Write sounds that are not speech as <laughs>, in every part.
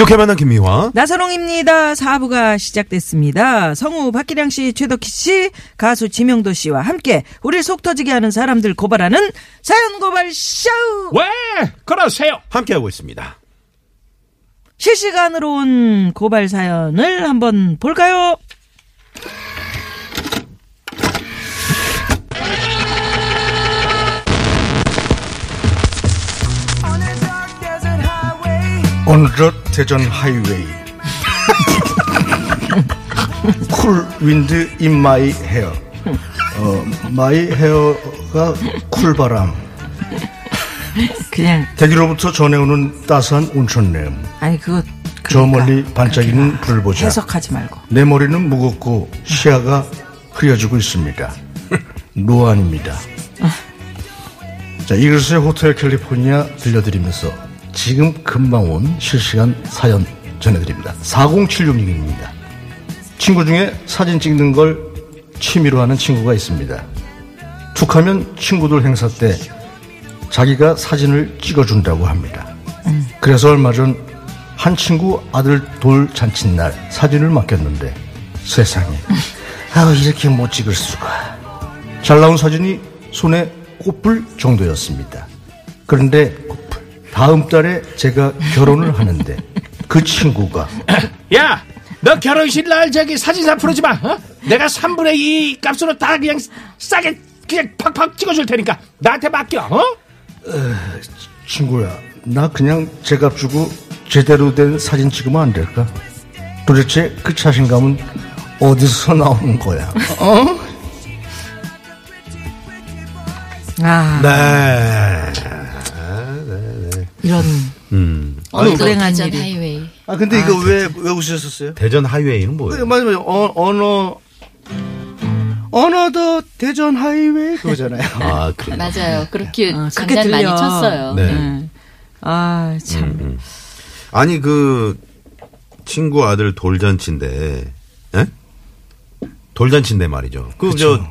이렇게 만난 김미화. 나선홍입니다. 4부가 시작됐습니다. 성우 박기량 씨, 최덕희 씨, 가수 지명도 씨와 함께 우리를 속 터지게 하는 사람들 고발하는 사연 고발 쇼! 왜? 그러세요. 함께하고 있습니다. 실시간으로 온 고발 사연을 한번 볼까요? On a dark desert highway <laughs> cool wind in my hair 어, my hair가 cool바람 그냥, 대기로부터 전해오는 따스한 온천냄 아니, 그거. 저 그러니까. 멀리 반짝이는 불을 보자 해석하지 말고. 내 머리는 무겁고 시야가 흐려지고 있습니다 노안입니다 자 이글스의 호텔 캘리포니아 들려드리면서 지금 금방 온 실시간 사연 전해드립니다. 4076님입니다. 친구 중에 사진 찍는 걸 취미로 하는 친구가 있습니다. 툭하면 친구들 행사 때 자기가 사진을 찍어준다고 합니다. 그래서 얼마 전 한 친구 아들 돌 잔칫날 사진을 맡겼는데 세상에 아우 이렇게 못 찍을 수가. 잘 나온 사진이 손에 꼽을 정도였습니다. 그런데 다음 달에 제가 결혼을 하는데 그 친구가 <coughs> 야, 너 결혼식 날 저기 사진사 풀어지 마. 어? 내가 3분의 2 값으로 다 그냥 싸게 그냥 팍팍 찍어줄 테니까 나한테 맡겨. 어? 친구야 나 그냥 제 값 주고 제대로 된 사진 찍으면 안 될까? 도대체 그 자신감은 어디서 나오는 거야? 어? 아, 네. 이런. 오늘도 불행한 대전 일이. 하이웨이. 아 근데 이거 왜왜 웃으셨어요? 대전 하이웨이는 그, 뭐예요? 맞아요. 어, 언어 언어도 대전 하이웨이 그거잖아요. <laughs> 아, 그래. 맞아요. 그렇게 아, 그렇게 장단 많이 들려. 쳤어요. 네. 네. 아, 참. 음. 아니 그 친구 아들 돌잔치인데, 예? 돌잔치인데 말이죠. 그저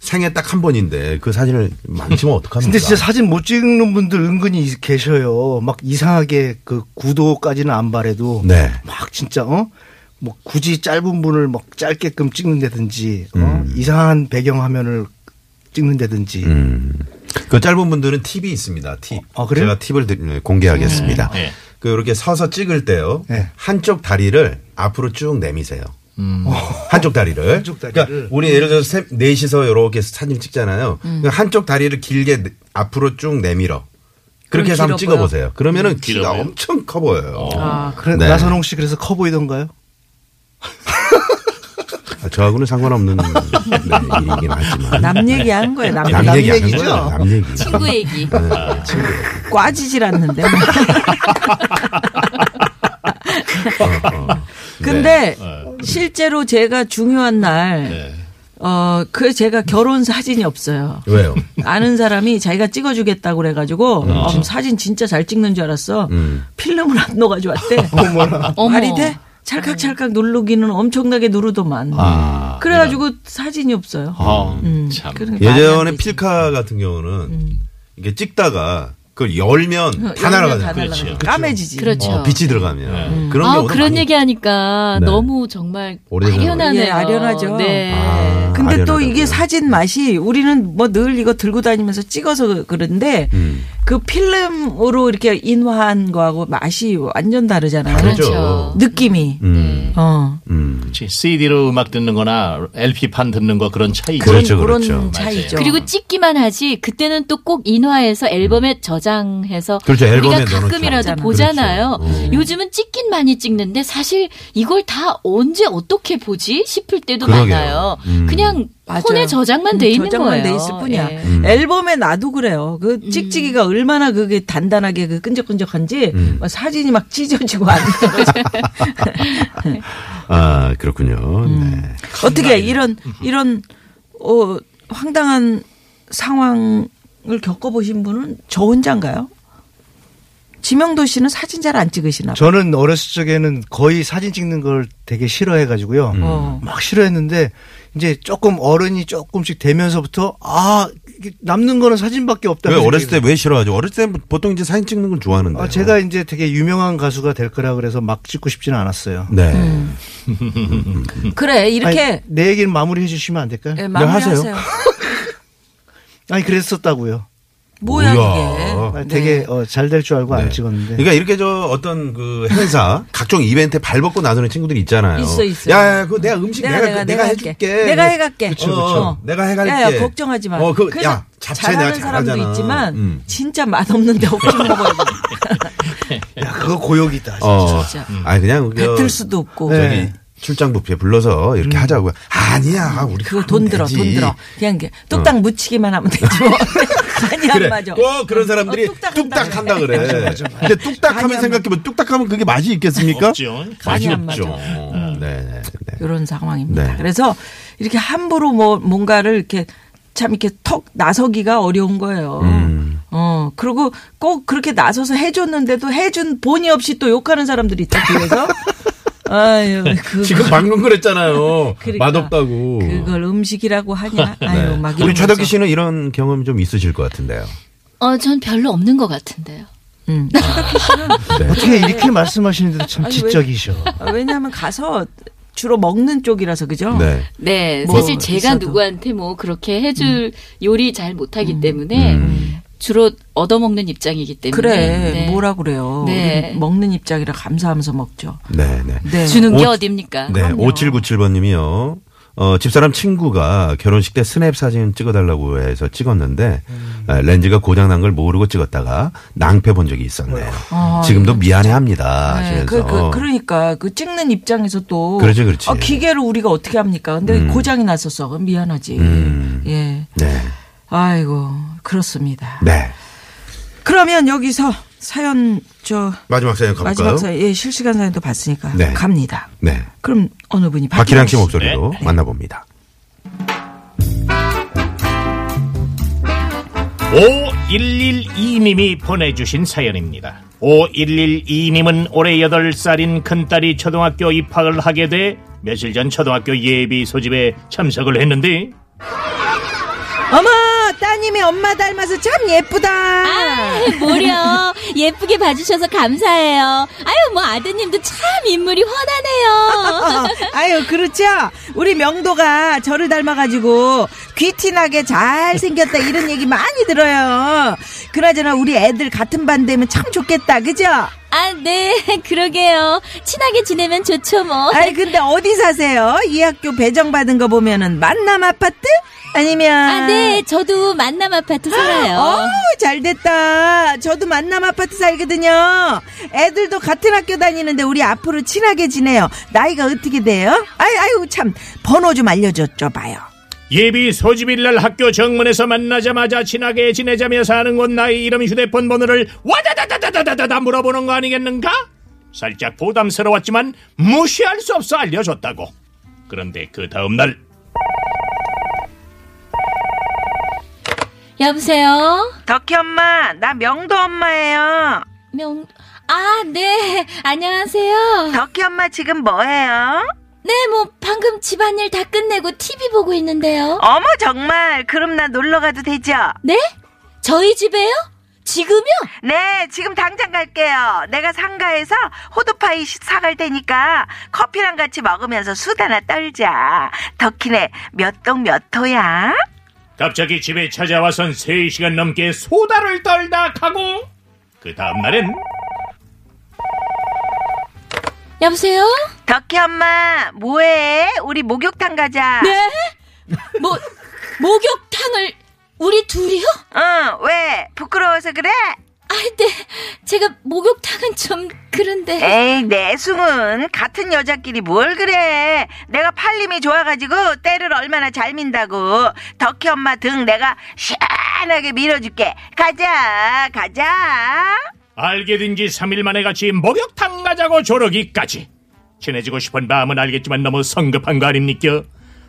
생애 딱 한 번인데 그 사진을 망치면 <laughs> 어떡합니까? 근데 진짜 사진 못 찍는 분들 은근히 계셔요. 막 이상하게 그 구도까지는 안 바래도 네. 막 진짜 어? 뭐 굳이 짧은 분을 막 짧게끔 찍는다든지 어? 음. 이상한 배경 화면을 찍는다든지 음. 그 짧은 분들은 팁이 있습니다. 팁. 아, 그래요? 제가 팁을 드- 공개하겠습니다. 네. 그 이렇게 서서 찍을 때요. 네. 한쪽 다리를 앞으로 쭉 내미세요. 한쪽 다리를. 한쪽 다리를. 그러니까 우리 예를 들어서 셋, 넷이서 이렇게 사진 찍잖아요. 음. 그러니까 한쪽 다리를 길게 내- 앞으로 쭉 내밀어. 그렇게 해서 한번? 찍어보세요. 그러면은 키가 길어 보여? 엄청 커 보여요. 아, 그래 네. 나선홍 씨 그래서 커 보이던가요? <laughs> 아, 저하고는 상관없는 네, 일이긴 하지만. 남 얘기하는 거예요. 남, 남 남 얘기 하는 얘기죠? 거예요. 남 얘기. 친구 얘기. 꽈지질 않는데. 뭐. <laughs> 근데 실제로 제가 중요한 날, 어, 그 제가 결혼 사진이 없어요. 왜요? 아는 사람이 자기가 찍어주겠다고 그래가지고 어, 그럼 사진 진짜 잘 찍는 줄 알았어. 음. 필름을 안 넣어가지고 왔대. <laughs> 어머. 말이 돼? 찰칵찰칵 누르기는 엄청나게 누르더만. 아, 그래가지고 사진이 없어요. 어, 음, 참. 그러니까 예전에. 필카 같은 경우는 이게 찍다가 그걸 열면 다 날아가잖아요. 다 그렇죠. 날아가요. 까매지지. 그렇죠. 어, 빛이 들어가면 그런 아, 경우도 그런 많이 얘기 하니까 네. 너무 정말 오래전에 아련하네요. 예, 아련하죠. 네. 아, 근데 또. 이게 사진 맛이 우리는 뭐 늘 이거 들고 다니면서 찍어서 그런데 음. 그 필름으로 이렇게 인화한 거하고 맛이 완전 다르잖아요. 다르죠. 그렇죠. 느낌이. 음. 어. 음. 그렇지. CD로 음악 듣는 거나 LP판 듣는 거 그런 차이죠. 그런, 그렇죠, 그런 그렇죠. 차이죠. 그리고 찍기만 하지 그때는 또 꼭 인화해서 앨범에 저장해서 그렇죠, 앨범에 우리가 넣어놓죠. 가끔이라도 그렇죠. 보잖아요. 그렇죠. 요즘은 찍긴 많이 찍는데 사실 이걸 다 언제 어떻게 보지 싶을 때도 그러게요. 많아요. 음. 그냥 맞아요. 폰에 저장만 음, 돼 있는 저장만 거예요. 돼 있을 뿐이야. 예. 음. 앨범에 놔도 그래요. 그 찍찍이가 얼마나 그게 단단하게 그 끈적끈적한지 음. 막 사진이 막 찢어지고 안 <laughs> <laughs> 아, 그렇군요. 네. 어떻게 이런 이런 어 황당한 상황을 겪어보신 분은 저 혼자인가요? 지명도 씨는 사진 잘 안 찍으시나 봐요. 저는 어렸을 적에는 거의 사진 찍는 걸 되게 싫어해가지고요. 어. 막 싫어했는데 이제 조금 어른이 조금씩 되면서부터 아 남는 거는 사진밖에 없다. 왜 어렸을 때 왜 싫어하죠? 어렸을 때 보통 이제 사진 찍는 걸 좋아하는데. 아, 제가 이제 되게 유명한 가수가 될 거라 그래서 막 찍고 싶지는 않았어요. 네. <laughs> 그래 이렇게 아니, 내 얘기를 마무리해 주시면 안 될까요? 예, 마무리하세요. 하세요. <laughs> 아니 그랬었다고요. 뭐야 뭐야. 그게? 아, 되게 잘될 줄 알고 네. 안 찍었는데. 그러니까 이렇게 저 어떤 그 행사, 각종 이벤트에 발벗고 나서는 친구들이 있잖아요. 있어, 있어. 야, 야, 그거 내가 음식 내가, 내가, 내가, 내가, 해줄게. 할게. 내가 해갈게. 그쵸, 그쵸, 그쵸. 어. 내가 해갈게. 야, 야, 걱정하지 마. 어, 그, 야, 잡채 잘하는 내가 사람도 잘하잖아. 있지만 음. 진짜 맛없는데 없이 먹어야 돼. 야 그거 고역이다. 진짜. 어. 진짜. 아니, 그냥. 그 뱉을 수도 없고. 저기 네. 출장 뷔페 불러서 이렇게 하자고요. 아니야, 우리 그거 돈 들어, 돈 들어. 그냥 이게 뚝딱 묻히기만 하면 되지 뭐. <laughs> 안 그래. 맞아. 꼭 그런 사람들이 어, 뚝딱 한다 뚝딱 한다 그래. 근데 뚝딱 간이 하면 안 생각해보면 뚝딱 하면 그게 맛이 있겠습니까? 없죠. 맛이 없죠. 맞아. 네, 네, 네. 이런 상황입니다. 네. 그래서 이렇게 함부로 뭐 뭔가를 이렇게 참 이렇게 턱 나서기가 어려운 거예요. 음. 어, 그리고 꼭 그렇게 나서서 해줬는데도 해준 본의 없이 또 욕하는 사람들이 있다. 그래서 <laughs> 아유, <laughs> 그 지금 방금 그랬잖아요. 그러니까. 맛없다고. 그걸 음식이라고 하냐? <laughs> 아유, 네. 막 우리. 최덕기 씨는 이런 경험 좀 있으실 것 같은데요. 어, 전 별로 없는 것 같은데요. 음. <laughs> 네. 어떻게 이렇게 말씀하시는데도 참 아니, 왜- 지적이셔. 아, 왜냐하면 가서 주로 먹는 쪽이라서 그죠? 네. 네, 뭐 사실 제가 있어도. 누구한테 뭐 그렇게 해줄 요리 잘 못하기 음. 때문에 음. 주로 얻어먹는 입장이기 때문에 그래 네. 뭐라 그래요? 네. 먹는 입장이라 감사하면서 먹죠. 네, 네. 네. 주는 게 오- 어딥니까? 네, 그럼요. 5797번님이요. 어, 집사람 친구가 결혼식 때 스냅 사진 찍어달라고 해서 찍었는데 아, 렌즈가 고장난 걸 모르고 찍었다가 낭패 본 적이 있었네요. 아, 지금도 미안해합니다. 네, 하시면서. 그, 그, 그러니까 그 찍는 입장에서 또 그렇지, 그렇지. 아, 기계를 우리가 어떻게 합니까? 근데 음. 고장이 났었어. 그럼 미안하지. 음. 예. 네, 아이고 그렇습니다. 네. 그러면 여기서 사연 저 마지막 사연 가볼까요? 마지막 사연 예 실시간 사연도 봤으니까 네. 갑니다. 네. 그럼 어느 분이 박기량 씨 목소리로 네. 만나봅니다. 5112님이 보내주신 사연입니다. 5112님은 올해 8살인 큰딸이 초등학교 입학을 하게 돼 며칠 전 초등학교 예비 소집에 참석을 했는데 어머 따님이 엄마 닮아서 참 예쁘다. 아, 뭐려. 예쁘게 봐주셔서 감사해요. 아유, 뭐 아드님도 참 인물이 훤하네요. <laughs> 아유 그렇죠. 우리 명도가 저를 닮아가지고 귀티나게 잘 생겼다 이런 얘기 많이 들어요. 그나저나 우리 애들 같은 반 되면 참 좋겠다, 그죠? 아, 네, <laughs> 그러게요. 친하게 지내면 좋죠, 뭐. 아니 근데 어디 사세요? 이 학교 배정 받은 거 보면은 만남 아파트? 아니면 아, 네, 저도 만남 아파트 살아요. <gasps> 어, 잘 됐다. 저도 만남 아파트 살거든요. 애들도 같은 학교 다니는데 우리 앞으로 친하게 지내요. 나이가 어떻게 돼요? 아유, 아유, 참. 번호 좀 알려줘 봐요. 예비 소집일날 학교 정문에서 만나자마자 친하게 지내자며 사는 곳 나이 이름 휴대폰 번호를 와다다다다다다다 물어보는 거 아니겠는가? 살짝 부담스러웠지만 무시할 수 없어 알려줬다고. 그런데 그 다음날 여보세요? 덕희 엄마, 나 명도 엄마예요. 명, 아, 네, 안녕하세요. 덕희 엄마 지금 뭐해요? 네, 뭐, 방금 집안일 다 끝내고 TV 보고 있는데요. 어머, 정말. 그럼 나 놀러 가도 되죠? 네? 저희 집에요? 지금요? 네, 지금 당장 갈게요. 내가 상가에서 호두파이 사갈 테니까 커피랑 같이 먹으면서 수다나 떨자. 덕희네 몇 동 몇 호야? 갑자기 집에 찾아와선 3시간 넘게 소다를 떨다 가고 그 다음날엔 여보세요? 덕희 엄마, 뭐해? 우리 목욕탕 가자. 네? 뭐, 목욕탕을 우리 둘이요? 응, 왜? 부끄러워서 그래? 아, 네. 제가 목욕탕은 좀 그런데. 에이 내숭은 같은 여자끼리 뭘 그래 내가 팔림이 좋아가지고 때를 얼마나 잘 민다고 덕희 엄마 등 내가 시원하게 밀어줄게 가자 가자 알게 된 지 3일 만에 같이 목욕탕 가자고 조르기까지. 친해지고 싶은 마음은 알겠지만 너무 성급한 거 아닙니까?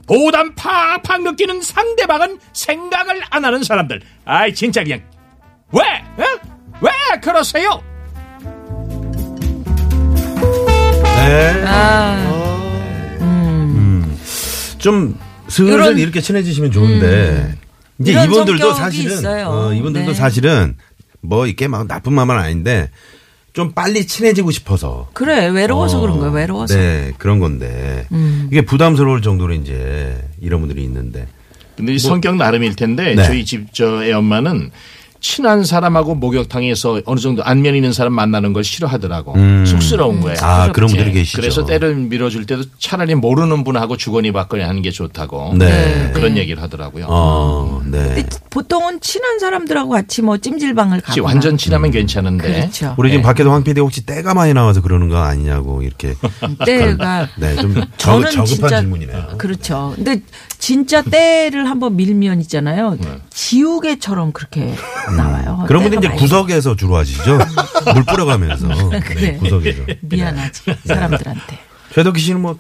보담 팍팍 느끼는 상대방은 생각을 안 하는 사람들. 아이 진짜 그냥 왜? 어? 왜 그러세요? 네. 아, 좀 슬슬 이런- 이렇게 친해지시면 좋은데 이제 이런 이분들도 사실은 있어요. 어, 이분들도 네. 사실은 뭐 이렇게 막 나쁜 마음은 아닌데 좀 빨리 친해지고 싶어서 그래 외로워서 어, 그런 거야 외로워서 음. 네 그런 건데 이게 부담스러울 정도로 이제 이런 분들이 있는데 근데 이 성격 나름일 텐데 네. 저희 집 저 애 엄마는 친한 사람하고 목욕탕에서 어느 정도 안면 있는 사람 만나는 걸 싫어하더라고. 쑥스러운 거야. 아 그런 분들이 예, 계시죠. 그래서 때를 밀어줄 때도 차라리 모르는 분하고 주거니 받거니 하는 게 좋다고. 네. 그런 얘기를 하더라고요. 어, 네. 보통은 친한 사람들하고 같이 뭐 찜질방을 가거나 완전 친하면 괜찮은데. 그렇죠 우리 지금 밖에서 황 PD 혹시 때가 많이 나와서 그러는 거 아니냐고 이렇게 때가 <laughs> 네 좀 저는 저급한 진짜 질문이네요. 그렇죠. 근데 진짜 때를 한번 밀면 있잖아요. 네. 지우개처럼 그렇게 나와요. 그런 분들 이제 구석에서 주로 하시죠. <laughs> 물 뿌려가면서 네, 그래. 구석에서. 미안하지 사람들한테. 최덕희 씨는 뭐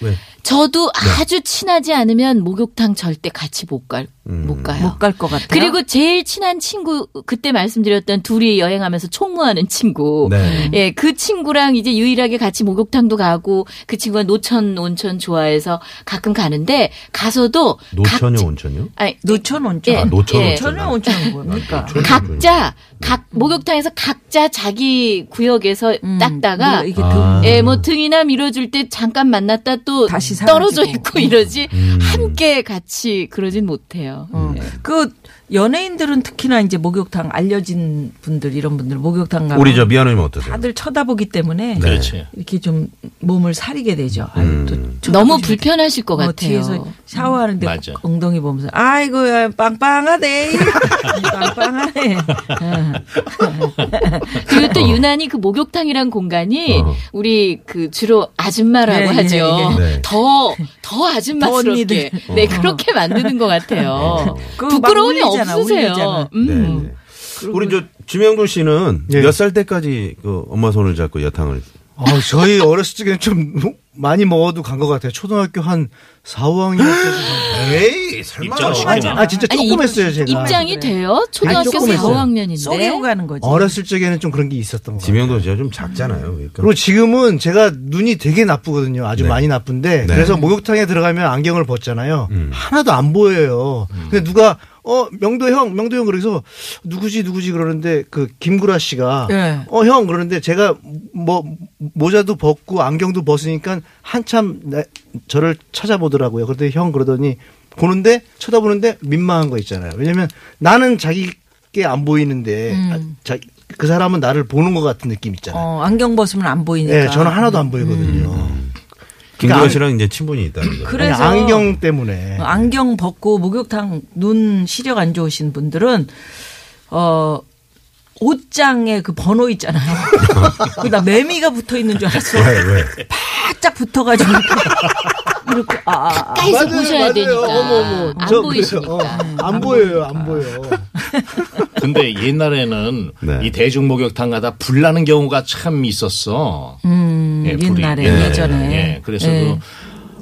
왜? 저도 네. 아주 친하지 않으면 목욕탕 절대 같이 못 갈, 음. 못 가요. 못 갈 것 같아요. 그리고 제일 친한 친구 그때 말씀드렸던 둘이 여행하면서 총무하는 친구. 네. 예, 그 친구랑 이제 유일하게 같이 목욕탕도 가고 그 친구가 노천 온천 좋아해서 가끔 가는데 가서도 노천요 각- 온천요? 아니 노천 온천. 예, 아, 노천 예. 온천. 노천은 온천은 뭡니까? 노천. 각자 각 목욕탕에서 각자 자기 구역에서 음, 닦다가 뭐야, 이게 아. 예, 뭐 등이나 밀어줄 때 잠깐 만났다 또 다시 떨어져. 있고 이러지 음. 함께 같이 그러진 못해요. 어. 예. 그 연예인들은 특히나 이제 목욕탕 알려진 분들 이런 분들 목욕탕 가면 우리 저 미아노님 어떠세요? 다들 쳐다보기 때문에 네. 그렇지. 이렇게 좀 몸을 사리게 되죠. 아유, 음. 또 너무 불편하실 것 어, 같아요. 뒤에서 샤워하는데 맞아. 엉덩이 보면서 아이고 야, 빵빵하대 <laughs> 빵빵하네 <laughs> 그리고 또 유난히 그 목욕탕이란 공간이 어. 우리 그 주로 아줌마라고 네, 하죠. 예, 예. 네. 더, 더 아줌마스럽게. 네, 그렇게 만드는 것 같아요. 그거 부끄러움이 막 없으세요. 울리잖아. 음. 네, 네. 우리 저 주명돈 씨는 예. 몇살 때까지 그 엄마 손을 잡고 여탕을 어, 저희 어렸을 적에는 좀 많이 먹어도 간 것 같아요. 초등학교 한 4, 5학년 때도. <laughs> 에이 설마 입장. 아, 진짜 아니, 조금 입- 했어요, 제가. 입장이 돼요? 초등학교 조금 4, 했어요. 5학년인데. 쏘개고 가는 거지 어렸을 적에는 좀 그런 게 있었던 것 같아요. 지명도 씨가 좀 작잖아요. 그러니까. 그리고 지금은 제가 눈이 되게 나쁘거든요. 아주 네. 많이 나쁜데. 네. 그래서 목욕탕에 들어가면 안경을 벗잖아요. 음. 하나도 안 보여요. 근데 누가 어 명도 형, 명도 형 그래서 누구지 누구지 그러는데 그 김구라 씨가 네. 어형 그러는데 제가 뭐 모자도 벗고 안경도 벗으니까 한참 나- 저를 찾아보더라고요. 그런데 형 그러더니 보는데 쳐다보는데 민망한 거 있잖아요. 왜냐면 나는 자기께 안 보이는데 아, 자, 그 사람은 나를 보는 것 같은 느낌 있잖아요. 어, 안경 벗으면 안 보이니까 네, 저는 하나도 안 보이거든요. 그러니까 씨랑 이제 친분이 있다는 거. 그래. 그래서- 아니, 안경 때문에. 어, 안경 벗고 목욕탕 눈 시력 안 좋으신 분들은 어 옷장에 그 번호 있잖아요. <laughs> 그나 매미가 붙어 있는 줄 알았어. 왜 왜? 바짝 붙어가지고 이렇게, <laughs> 이렇게 아, 아, 아. 가까이서 맞아요, 보셔야 맞아요. 되니까. 어머, 어머. 안저 보이시니까. 어, 안 보여요, 안 보여. <laughs> 근데 옛날에는 네. 이 대중 목욕탕 가다 불 나는 경우가 참 있었어. 음, 예, 불이. 옛날에 예, 예전에 예, 그래서 예. 그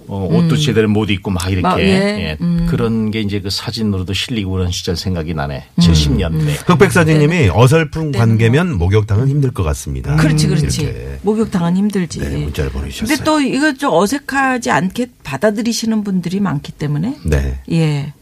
어, 옷도 제대로 못 입고 막 이렇게 막, 예. 예, 그런 게 이제 그 사진으로도 실리고 그런 시절 생각이 나네. 70년대. 흑백사진님이 어설픈 관계면 목욕탕은 힘들 것 같습니다. 그렇지 그렇지 이렇게 목욕탕은 힘들지. 네, 문자를 보내주셨어요. 근데 또 이거 좀 어색하지 않게 받아들이시는 분들이 많기 때문에 네. 예.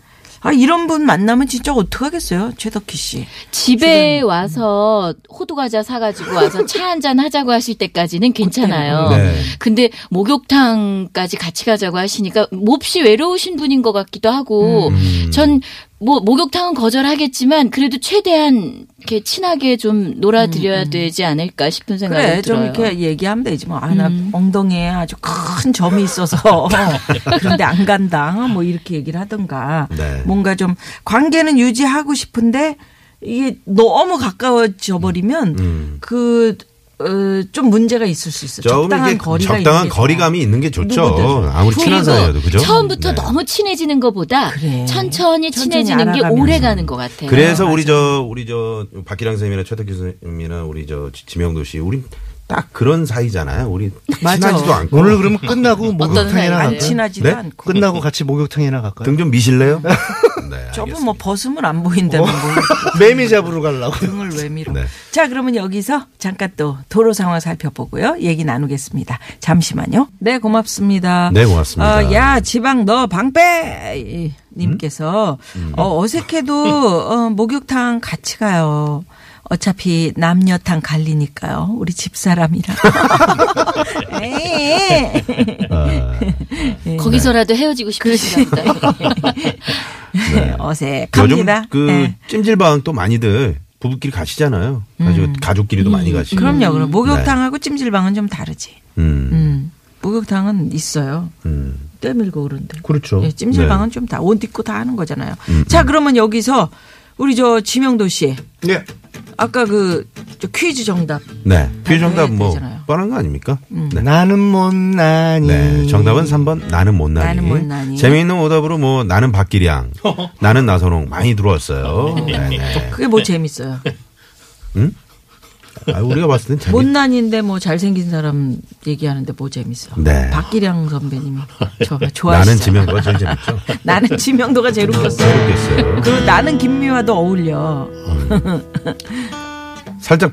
아 이런 분 만나면 진짜 어떡하겠어요, 최덕희 씨. 집에 와서 호두 과자 사가지고 와서 <laughs> 차 한 잔 하자고 하실 때까지는 괜찮아요. 네. 근데 목욕탕까지 같이 가자고 하시니까 몹시 외로우신 분인 것 같기도 하고 음. 전 뭐 목욕탕은 거절하겠지만 그래도 최대한 이렇게 친하게 좀 놀아드려야 되지 않을까 싶은 생각이 음, 그래, 좀 들어요. 이렇게 얘기하면 되지 뭐. 아, 나 음. 엉덩이에 아주 큰 점이 있어서 <laughs> 그런데 안 간다. 뭐 이렇게 얘기를 하던가. 네. 뭔가 좀 관계는 유지하고 싶은데 이게 너무 가까워져 버리면 그, 어, 좀 문제가 있을 수 있어요. 좀 적당한 거리가 적당한 게. 거리감이 있는 게 좋죠. 누구든. 아무리 친한 사이여도 그죠? 처음부터 네. 너무 친해지는 것보다 그래. 천천히 천천히 친해지는 게 알아가면서. 오래 가는 것 같아요. 그래서 우리 저 우리 저 박기량 선생님이나 최덕기 선생님이나 우리 저 지- 지명도 씨 우리 딱 그런 사이잖아요. 우리. 친하지도 않고 오늘 그러면 끝나고 목욕탕이나 갈까요? 친하지도 네? 않고. 끝나고 같이 목욕탕이나 갈까요? 등 좀 미실래요? <laughs> 네. 저분. 뭐 벗으면 안 보인다면 뭐 <laughs> 매미 잡으러 가려고. 등을 왜 밀어. 네. 자, 그러면 여기서 잠깐 또 도로 상황 살펴보고요. 얘기 나누겠습니다. 잠시만요. 네, 고맙습니다. 네, 고맙습니다. 어, 야, 지방 너 방빼! 님께서 음? 어, 어색해도 어, 목욕탕 같이 가요. 어차피 남녀탕 갈리니까요. 우리 집사람이랑. 에이. <laughs> 아, 거기서라도 헤어지고 싶으신가 보다. 네, <laughs> 어색합니다. 요즘 그 네. 찜질방 또 많이들 부부끼리 가시잖아요. 가지고 가족끼리도 많이 가시고. 음. 그럼요. 그럼 목욕탕하고 찜질방은 좀 다르지. 네. 음. 음. 목욕탕은 있어요. 음. 떼밀고 그런데. 그렇죠. 예, 찜질방은 네. 좀다 옷 입고 다 하는 거잖아요. 음, 자, 그러면 여기서 우리 저 지명도 씨 네. 아까 그저 퀴즈 정답 네. 퀴즈 정답 뭐 되잖아요. 음. 뻔한 거 아닙니까? 네. 나는 못나니. 네, 정답은 3번 나는 못나니. 나는 못나니. 재미있는 오답으로 뭐 나는 박기량, <laughs> 나는 나선홍 많이 들어왔어요. 네, 네. 그게 뭐 재밌어요. 아, 우리가 봤을 땐 재미. 못난인데 뭐 잘생긴 사람 얘기하는데 뭐 재밌어. 네. 박기량 선배님이 저 <laughs> 좋아하시죠. 나는 지명도가 제일 재밌죠. <laughs> 나는 지명도가 제일 웃겼어요. 재밌겠어요. 그리고 나는 김미화도 어울려. 살짝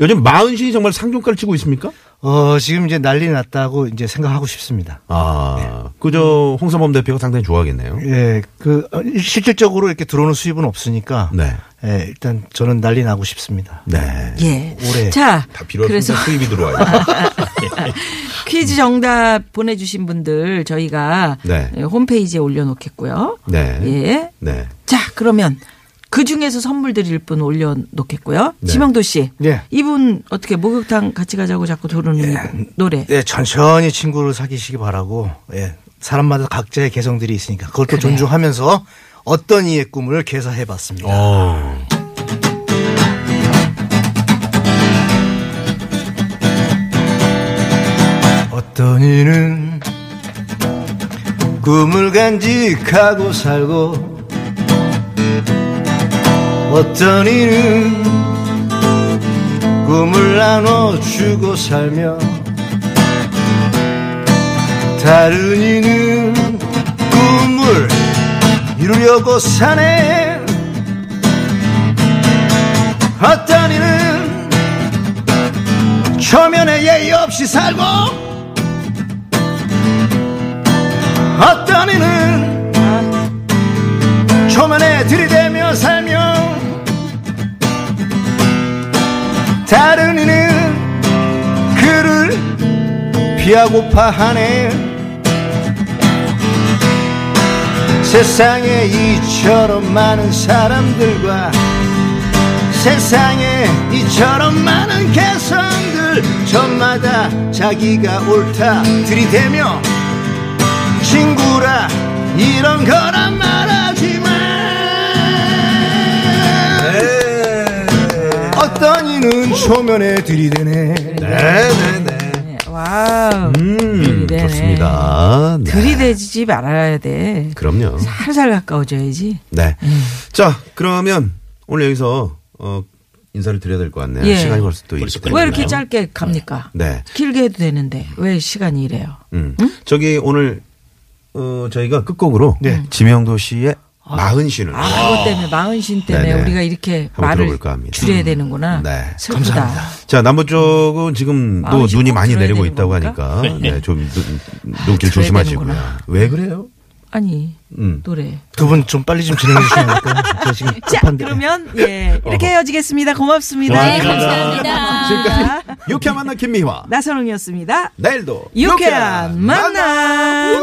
요즘 마흔신이 정말 상종가를 치고 있습니까? 어, 지금 이제 난리 났다고 이제 생각하고 싶습니다. 아, 그저 홍서범 대표가 상당히 좋아하겠네요. 예, 그, 어, 실질적으로 이렇게 들어오는 수입은 없으니까. 네. 예, 일단 저는 난리 나고 싶습니다. 네. 예. 올해 자, 다 그래서 수입이 들어와요. <laughs> 퀴즈 정답 보내주신 분들 저희가 네. 예, 홈페이지에 올려놓겠고요. 네. 예. 네. 자, 그러면 그 중에서 선물 드릴 분 올려놓겠고요. 네. 지명도 씨. 예. 이분 어떻게 목욕탕 같이 가자고 자꾸 부르는 이분 노래. 네, 천천히 친구를 사귀시기 바라고, 예. 사람마다 각자의 개성들이 있으니까 그걸 또 존중하면서 어떤 이의 꿈을 개사해 봤습니다. 어. 어떤 이는 꿈을 간직하고 살고 어떤 이는 꿈을 나눠주고 살며 다른 이는 꿈을 이루려고 사네. 어떤 이는 초면에 예의 없이 살고 피하고파 하네 세상에 이처럼 많은 사람들과 세상에 이처럼 많은 개성들 저마다 자기가 옳다 들이대며 친구라 이런 거란 말하지만 어떤 이는 초면에 들이대네 네네네. 네. 와우. 음, 들이대네. 좋습니다. 네. 들이대지 말아야 돼. 그럼요. 살살 가까워져야지. 네. 자, 그러면 오늘 여기서 어, 인사를 드려야 될 것 같네요. 예. 시간이 벌써 또 이렇게 왜 이렇게. 짧게 갑니까? 네. 길게 해도 되는데 왜 시간이 이래요? 음. 저기 오늘 어, 저희가 끝곡으로 네. 지명도 씨의 마흔신을 아, 그것 때문에 마흔신 때문에 네네. 우리가 이렇게 말을. 줄여야 되는구나. 네. 슬프다. 자, 남부 쪽은 지금 또 눈이 꼭 많이 내리고 있다고 겁니까? 하니까 네, 좀 눈, 눈길 들어야 조심하시고요. 되는구나. 왜 그래요? 아니 음. 노래. 두 분 좀 빨리 좀 진행해 주시면 안 될까요? <laughs> 저 지금 자. 그러면 예 이렇게 헤어지겠습니다. 고맙습니다. 네, 감사합니다. 지금까지 유쾌한 만남 김미화. 나선홍이었습니다. 내일도 유쾌한 만남.